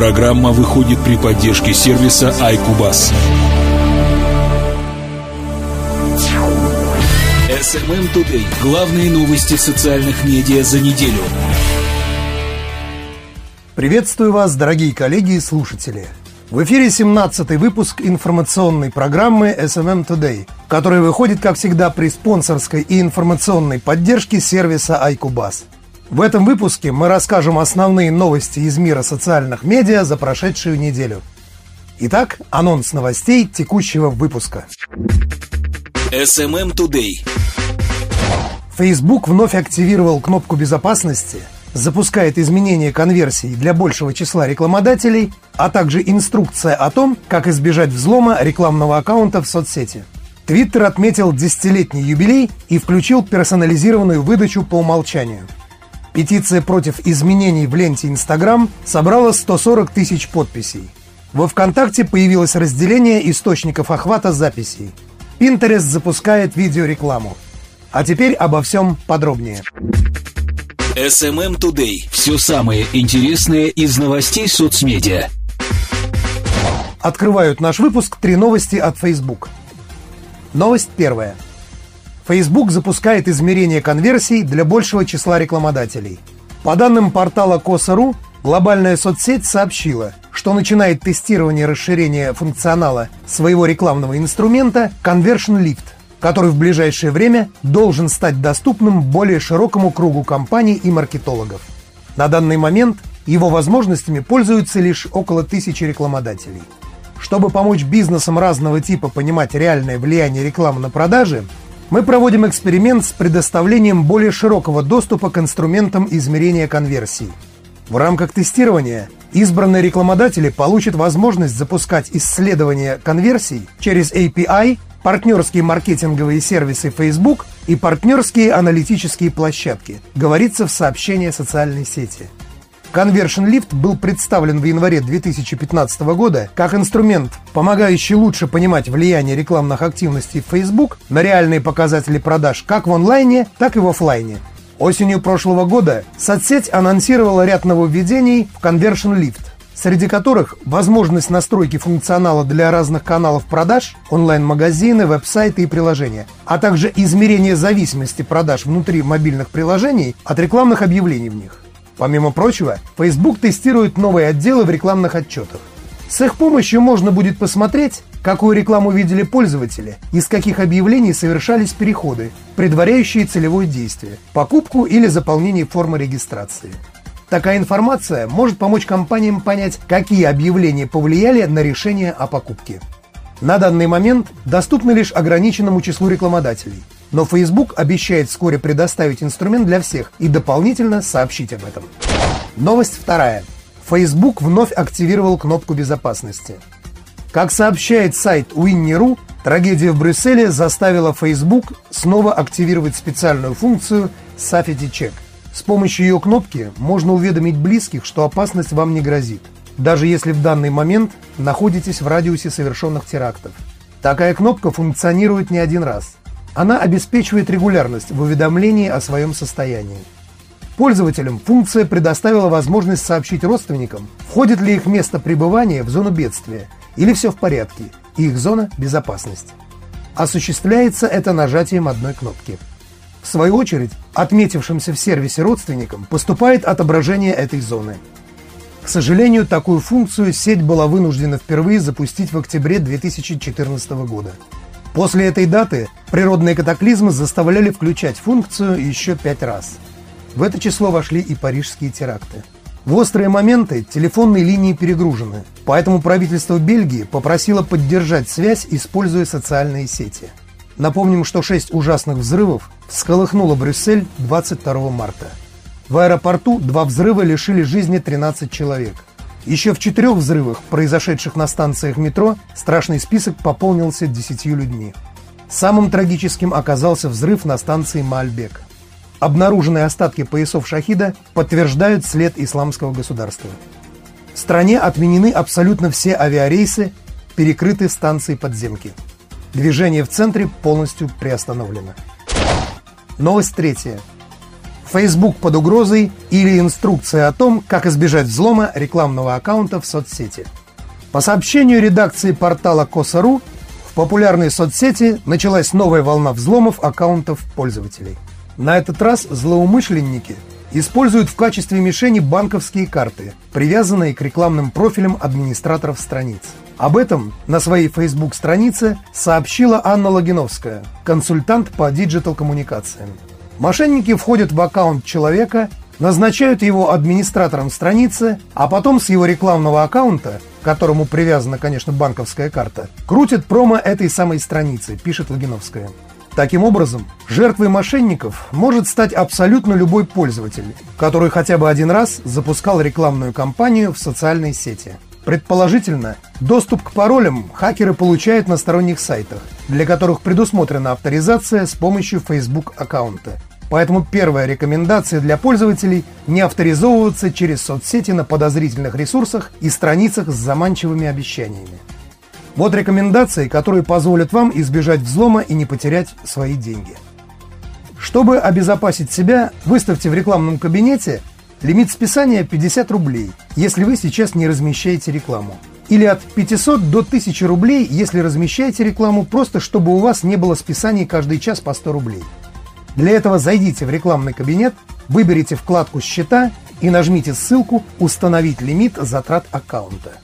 Программа выходит при поддержке сервиса iCubus. SMM Today. Главные новости социальных медиа за неделю. Приветствую вас, дорогие коллеги и слушатели. В эфире 17-й выпуск информационной программы SMM Today, которая выходит, как всегда, при спонсорской и информационной поддержке сервиса iCubus. В этом выпуске мы расскажем основные новости из мира социальных медиа за прошедшую неделю. Итак, анонс новостей текущего выпуска. SMM Today. Facebook вновь активировал кнопку безопасности, запускает изменение конверсий для большего числа рекламодателей, а также инструкция о том, как избежать взлома рекламного аккаунта в соцсети. Twitter отметил десятилетний юбилей и включил персонализированную выдачу по умолчанию – Петиция против изменений в ленте Инстаграм собрала 140 тысяч подписей. Во ВКонтакте появилось разделение источников охвата записей. Pinterest запускает видеорекламу. А теперь обо всем подробнее. SMM Today. Все самое интересное из новостей соцмедиа. Открывают наш выпуск три новости от Facebook. Новость первая – Facebook запускает измерение конверсий для большего числа рекламодателей. По данным портала Коса.ру, глобальная соцсеть сообщила, что начинает тестирование расширения функционала своего рекламного инструмента Conversion Lift, который в ближайшее время должен стать доступным более широкому кругу компаний и маркетологов. На данный момент его возможностями пользуются лишь около тысячи рекламодателей. Чтобы помочь бизнесам разного типа понимать реальное влияние рекламы на продажи, мы проводим эксперимент с предоставлением более широкого доступа к инструментам измерения конверсий. В рамках тестирования избранные рекламодатели получат возможность запускать исследования конверсий через API, партнерские маркетинговые сервисы Facebook и партнерские аналитические площадки, говорится в сообщении социальной сети – Conversion Lift был представлен в январе 2015 года как инструмент, помогающий лучше понимать влияние рекламных активностей в Facebook на реальные показатели продаж как в онлайне, так и в офлайне. Осенью прошлого года соцсеть анонсировала ряд нововведений в Conversion Lift, среди которых возможность настройки функционала для разных каналов продаж, онлайн-магазины, веб-сайты и приложения, а также измерение зависимости продаж внутри мобильных приложений от рекламных объявлений в них. Помимо прочего, Facebook тестирует новые отделы в рекламных отчетах. С их помощью можно будет посмотреть, какую рекламу видели пользователи, из каких объявлений совершались переходы, предваряющие целевое действие, покупку или заполнение формы регистрации. Такая информация может помочь компаниям понять, какие объявления повлияли на решение о покупке. На данный момент доступны лишь ограниченному числу рекламодателей – но Facebook обещает вскоре предоставить инструмент для всех и дополнительно сообщить об этом. Новость вторая. Facebook вновь активировал кнопку безопасности. Как сообщает сайт Winnie.ru, трагедия в Брюсселе заставила Facebook снова активировать специальную функцию Safety Check. С помощью ее кнопки можно уведомить близких, что опасность вам не грозит, даже если в данный момент находитесь в радиусе совершенных терактов. Такая кнопка функционирует не один раз – она обеспечивает регулярность в уведомлении о своем состоянии. Пользователям функция предоставила возможность сообщить родственникам, входит ли их место пребывания в зону бедствия или все в порядке, и их зона безопасности. Осуществляется это нажатием одной кнопки. В свою очередь, отметившимся в сервисе родственникам поступает отображение этой зоны. К сожалению, такую функцию сеть была вынуждена впервые запустить в октябре 2014 года. После этой даты природные катаклизмы заставляли включать функцию еще пять раз. В это число вошли и парижские теракты. В острые моменты телефонные линии перегружены, поэтому правительство Бельгии попросило поддержать связь, используя социальные сети. Напомним, что шесть ужасных взрывов всколыхнуло Брюссель 22 марта. В аэропорту два взрыва лишили жизни 13 человек – еще в четырех взрывах, произошедших на станциях метро, страшный список пополнился десятью людьми. Самым трагическим оказался взрыв на станции Мальбек. Обнаруженные остатки поясов шахида подтверждают след исламского государства. В стране отменены абсолютно все авиарейсы, перекрыты станции подземки. Движение в центре полностью приостановлено. Новость третья. Facebook под угрозой или инструкция о том, как избежать взлома рекламного аккаунта в соцсети. По сообщению редакции портала Коса.ру, в популярной соцсети началась новая волна взломов аккаунтов пользователей. На этот раз злоумышленники используют в качестве мишени банковские карты, привязанные к рекламным профилям администраторов страниц. Об этом на своей Facebook-странице сообщила Анна Логиновская, консультант по диджитал-коммуникациям. Мошенники входят в аккаунт человека, назначают его администратором страницы, а потом с его рекламного аккаунта к которому привязана, конечно, банковская карта, крутит промо этой самой страницы, пишет Логиновская. Таким образом, жертвой мошенников может стать абсолютно любой пользователь, который хотя бы один раз запускал рекламную кампанию в социальной сети. Предположительно, доступ к паролям хакеры получают на сторонних сайтах, для которых предусмотрена авторизация с помощью Facebook аккаунта – Поэтому первая рекомендация для пользователей – не авторизовываться через соцсети на подозрительных ресурсах и страницах с заманчивыми обещаниями. Вот рекомендации, которые позволят вам избежать взлома и не потерять свои деньги. Чтобы обезопасить себя, выставьте в рекламном кабинете лимит списания 50 рублей, если вы сейчас не размещаете рекламу. Или от 500 до 1000 рублей, если размещаете рекламу, просто чтобы у вас не было списаний каждый час по 100 рублей. Для этого зайдите в рекламный кабинет, выберите вкладку «Счета» и нажмите ссылку «Установить лимит затрат аккаунта».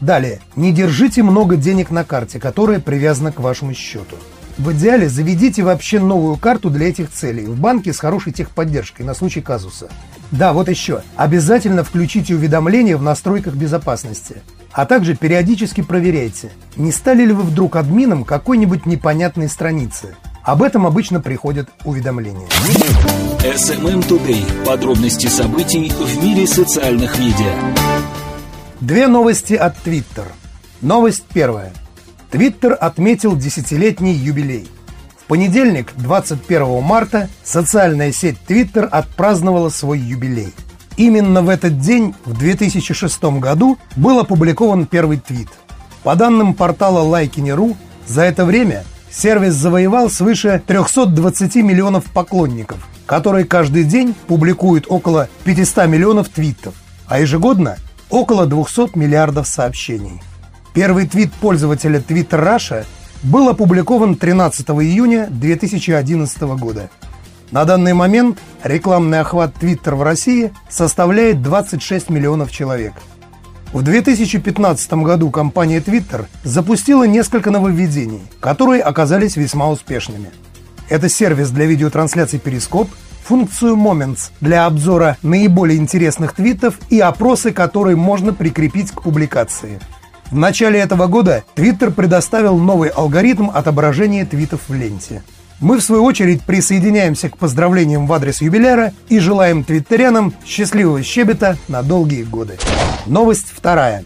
Далее, не держите много денег на карте, которая привязана к вашему счету. В идеале заведите вообще новую карту для этих целей в банке с хорошей техподдержкой на случай казуса. Да, вот еще. Обязательно включите уведомления в настройках безопасности. А также периодически проверяйте, не стали ли вы вдруг админом какой-нибудь непонятной страницы. Об этом обычно приходят уведомления. SMM Today. Подробности событий в мире социальных медиа. Две новости от Twitter. Новость первая. Twitter отметил десятилетний юбилей. В понедельник, 21 марта, социальная сеть Twitter отпраздновала свой юбилей. Именно в этот день, в 2006 году, был опубликован первый твит. По данным портала Likiny.ru, за это время – сервис завоевал свыше 320 миллионов поклонников, которые каждый день публикуют около 500 миллионов твитов, а ежегодно около 200 миллиардов сообщений. Первый твит пользователя Twitter Russia был опубликован 13 июня 2011 года. На данный момент рекламный охват Twitter в России составляет 26 миллионов человек – в 2015 году компания Twitter запустила несколько нововведений, которые оказались весьма успешными. Это сервис для видеотрансляций Перископ, функцию Moments для обзора наиболее интересных твитов и опросы, которые можно прикрепить к публикации. В начале этого года Twitter предоставил новый алгоритм отображения твитов в ленте – мы, в свою очередь, присоединяемся к поздравлениям в адрес юбиляра и желаем твиттерянам счастливого щебета на долгие годы. Новость вторая.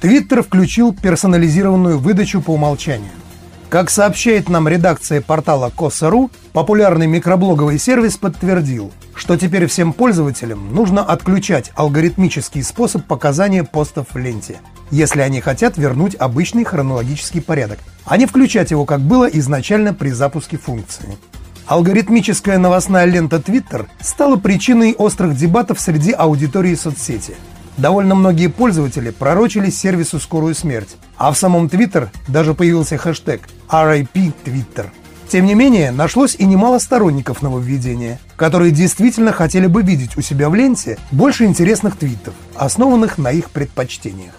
Твиттер включил персонализированную выдачу по умолчанию. Как сообщает нам редакция портала Коса.ру, популярный микроблоговый сервис подтвердил, что теперь всем пользователям нужно отключать алгоритмический способ показания постов в ленте, если они хотят вернуть обычный хронологический порядок, а не включать его, как было изначально при запуске функции. Алгоритмическая новостная лента Twitter стала причиной острых дебатов среди аудитории соцсети – Довольно многие пользователи пророчили сервису скорую смерть, а в самом Twitter даже появился хэштег RIP Twitter. Тем не менее, нашлось и немало сторонников нововведения, которые действительно хотели бы видеть у себя в ленте больше интересных твитов, основанных на их предпочтениях.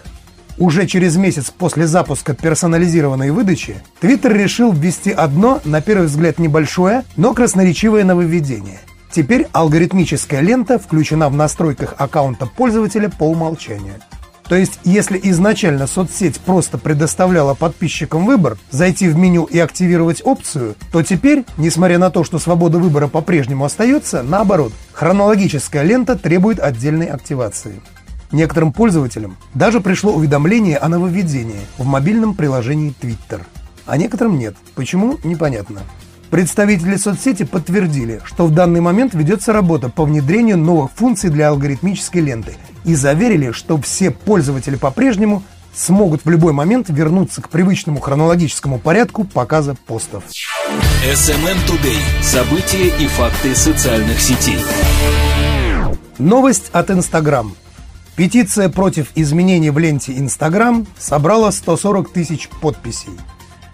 Уже через месяц после запуска персонализированной выдачи Twitter решил ввести одно, на первый взгляд небольшое, но красноречивое нововведение. Теперь алгоритмическая лента включена в настройках аккаунта пользователя по умолчанию. То есть, если изначально соцсеть просто предоставляла подписчикам выбор зайти в меню и активировать опцию, то теперь, несмотря на то, что свобода выбора по-прежнему остается, наоборот, хронологическая лента требует отдельной активации. Некоторым пользователям даже пришло уведомление о нововведении в мобильном приложении Twitter. А некоторым нет. Почему? Непонятно. Представители соцсети подтвердили, что в данный момент ведется работа по внедрению новых функций для алгоритмической ленты и заверили, что все пользователи по-прежнему смогут в любой момент вернуться к привычному хронологическому порядку показа постов. SMM Today. События и факты социальных сетей. Новость от Instagram. Петиция против изменений в ленте Instagram собрала 140 тысяч подписей.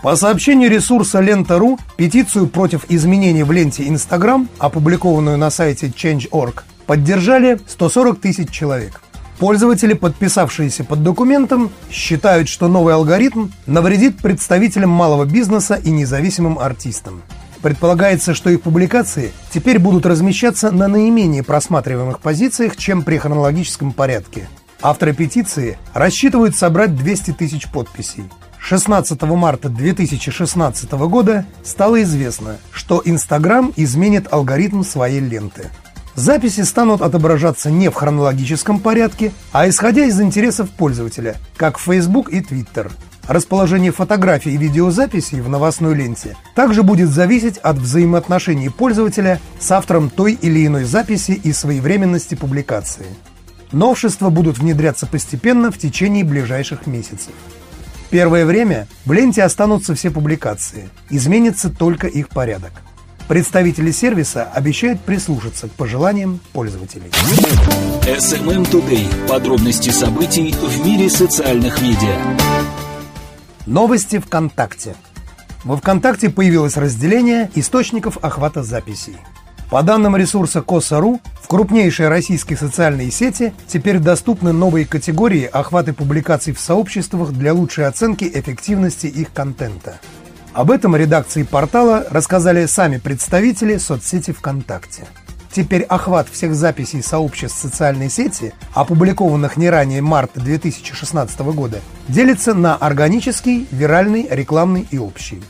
По сообщению ресурса Лента.ру, петицию против изменений в ленте Instagram, опубликованную на сайте Change.org, поддержали 140 тысяч человек. Пользователи, подписавшиеся под документом, считают, что новый алгоритм навредит представителям малого бизнеса и независимым артистам. Предполагается, что их публикации теперь будут размещаться на наименее просматриваемых позициях, чем при хронологическом порядке. Авторы петиции рассчитывают собрать 200 тысяч подписей. 16 марта 2016 года стало известно, что Instagram изменит алгоритм своей ленты. Записи станут отображаться не в хронологическом порядке, а исходя из интересов пользователя, как Facebook и Twitter. Расположение фотографий и видеозаписей в новостной ленте также будет зависеть от взаимоотношений пользователя с автором той или иной записи и своевременности публикации. Новшества будут внедряться постепенно в течение ближайших месяцев. Первое время в ленте останутся все публикации, изменится только их порядок. Представители сервиса обещают прислушаться к пожеланиям пользователей. SMM Today. Подробности событий в мире социальных медиа. Новости ВКонтакте. Во ВКонтакте появилось разделение источников охвата записей. По данным ресурса Коса.ру, в крупнейшей российской социальной сети теперь доступны новые категории охвата публикаций в сообществах для лучшей оценки эффективности их контента. Об этом редакции портала рассказали сами представители соцсети ВКонтакте. Теперь охват всех записей сообществ социальной сети, опубликованных не ранее марта 2016 года, делится на органический, виральный, рекламный и общий.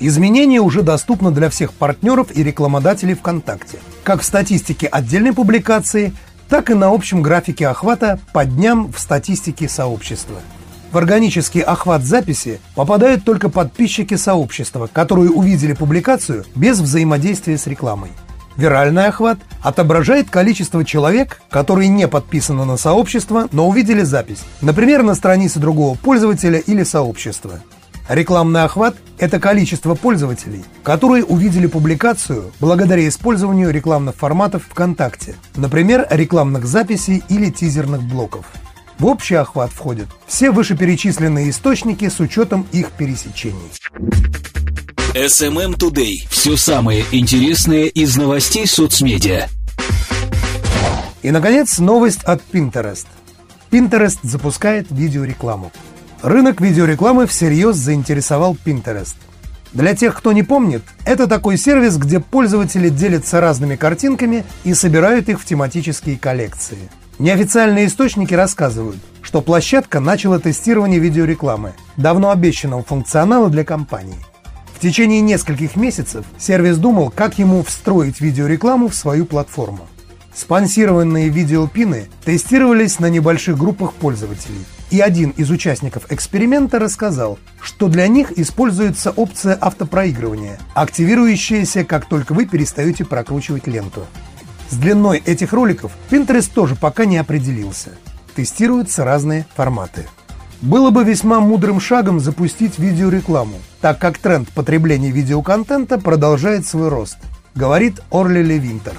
Изменения уже доступны для всех партнеров и рекламодателей ВКонтакте, как в статистике отдельной публикации, так и на общем графике охвата по дням в статистике сообщества. В органический охват записи попадают только подписчики сообщества, которые увидели публикацию без взаимодействия с рекламой. Виральный охват отображает количество человек, которые не подписаны на сообщество, но увидели запись, например, на странице другого пользователя или сообщества. Рекламный охват – это количество пользователей, которые увидели публикацию благодаря использованию рекламных форматов ВКонтакте, например, рекламных записей или тизерных блоков. В общий охват входят все вышеперечисленные источники с учетом их пересечений. SMM Today. Все самое интересное из новостей соцмедиа. И, наконец, новость от Pinterest. Pinterest запускает видеорекламу. Рынок видеорекламы всерьез заинтересовал Pinterest. Для тех, кто не помнит, это такой сервис, где пользователи делятся разными картинками и собирают их в тематические коллекции. Неофициальные источники рассказывают, что площадка начала тестирование видеорекламы, давно обещанного функционала для компании. В течение нескольких месяцев сервис думал, как ему встроить видеорекламу в свою платформу. Спонсированные видеопины тестировались на небольших группах пользователей. И один из участников эксперимента рассказал, что для них используется опция автопроигрывания, активирующаяся, как только вы перестаете прокручивать ленту. С длиной этих роликов Pinterest тоже пока не определился. Тестируются разные форматы. Было бы весьма мудрым шагом запустить видеорекламу, так как тренд потребления видеоконтента продолжает свой рост, говорит Орли Левинтер.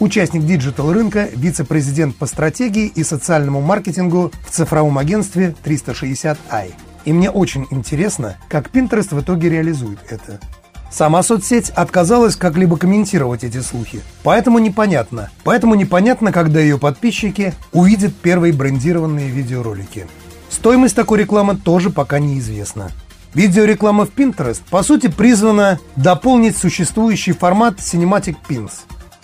Участник digital рынка, вице-президент по стратегии и социальному маркетингу в цифровом агентстве 360i. И мне очень интересно, как Pinterest в итоге реализует это. Сама соцсеть отказалась как-либо комментировать эти слухи, поэтому непонятно. Поэтому непонятно, когда ее подписчики увидят первые брендированные видеоролики. Стоимость такой рекламы тоже пока неизвестна. Видеореклама в Pinterest, по сути, призвана дополнить существующий формат Cinematic Pins,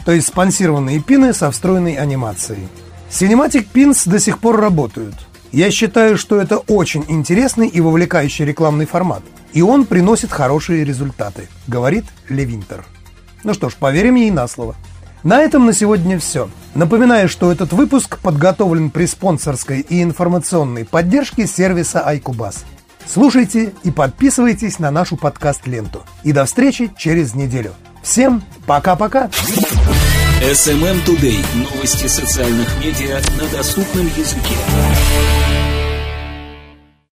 то есть спонсированные пины со встроенной анимацией. Cinematic Pins до сих пор работают. Я считаю, что это очень интересный и вовлекающий рекламный формат, и он приносит хорошие результаты, говорит Левинтер. Ну что ж, поверим ей на слово. На этом на сегодня все. Напоминаю, что этот выпуск подготовлен при спонсорской и информационной поддержке сервиса iCubus. Слушайте и подписывайтесь на нашу подкаст-ленту. И до встречи через неделю. Всем пока-пока! SMM Today. Новости социальных медиа на доступном языке.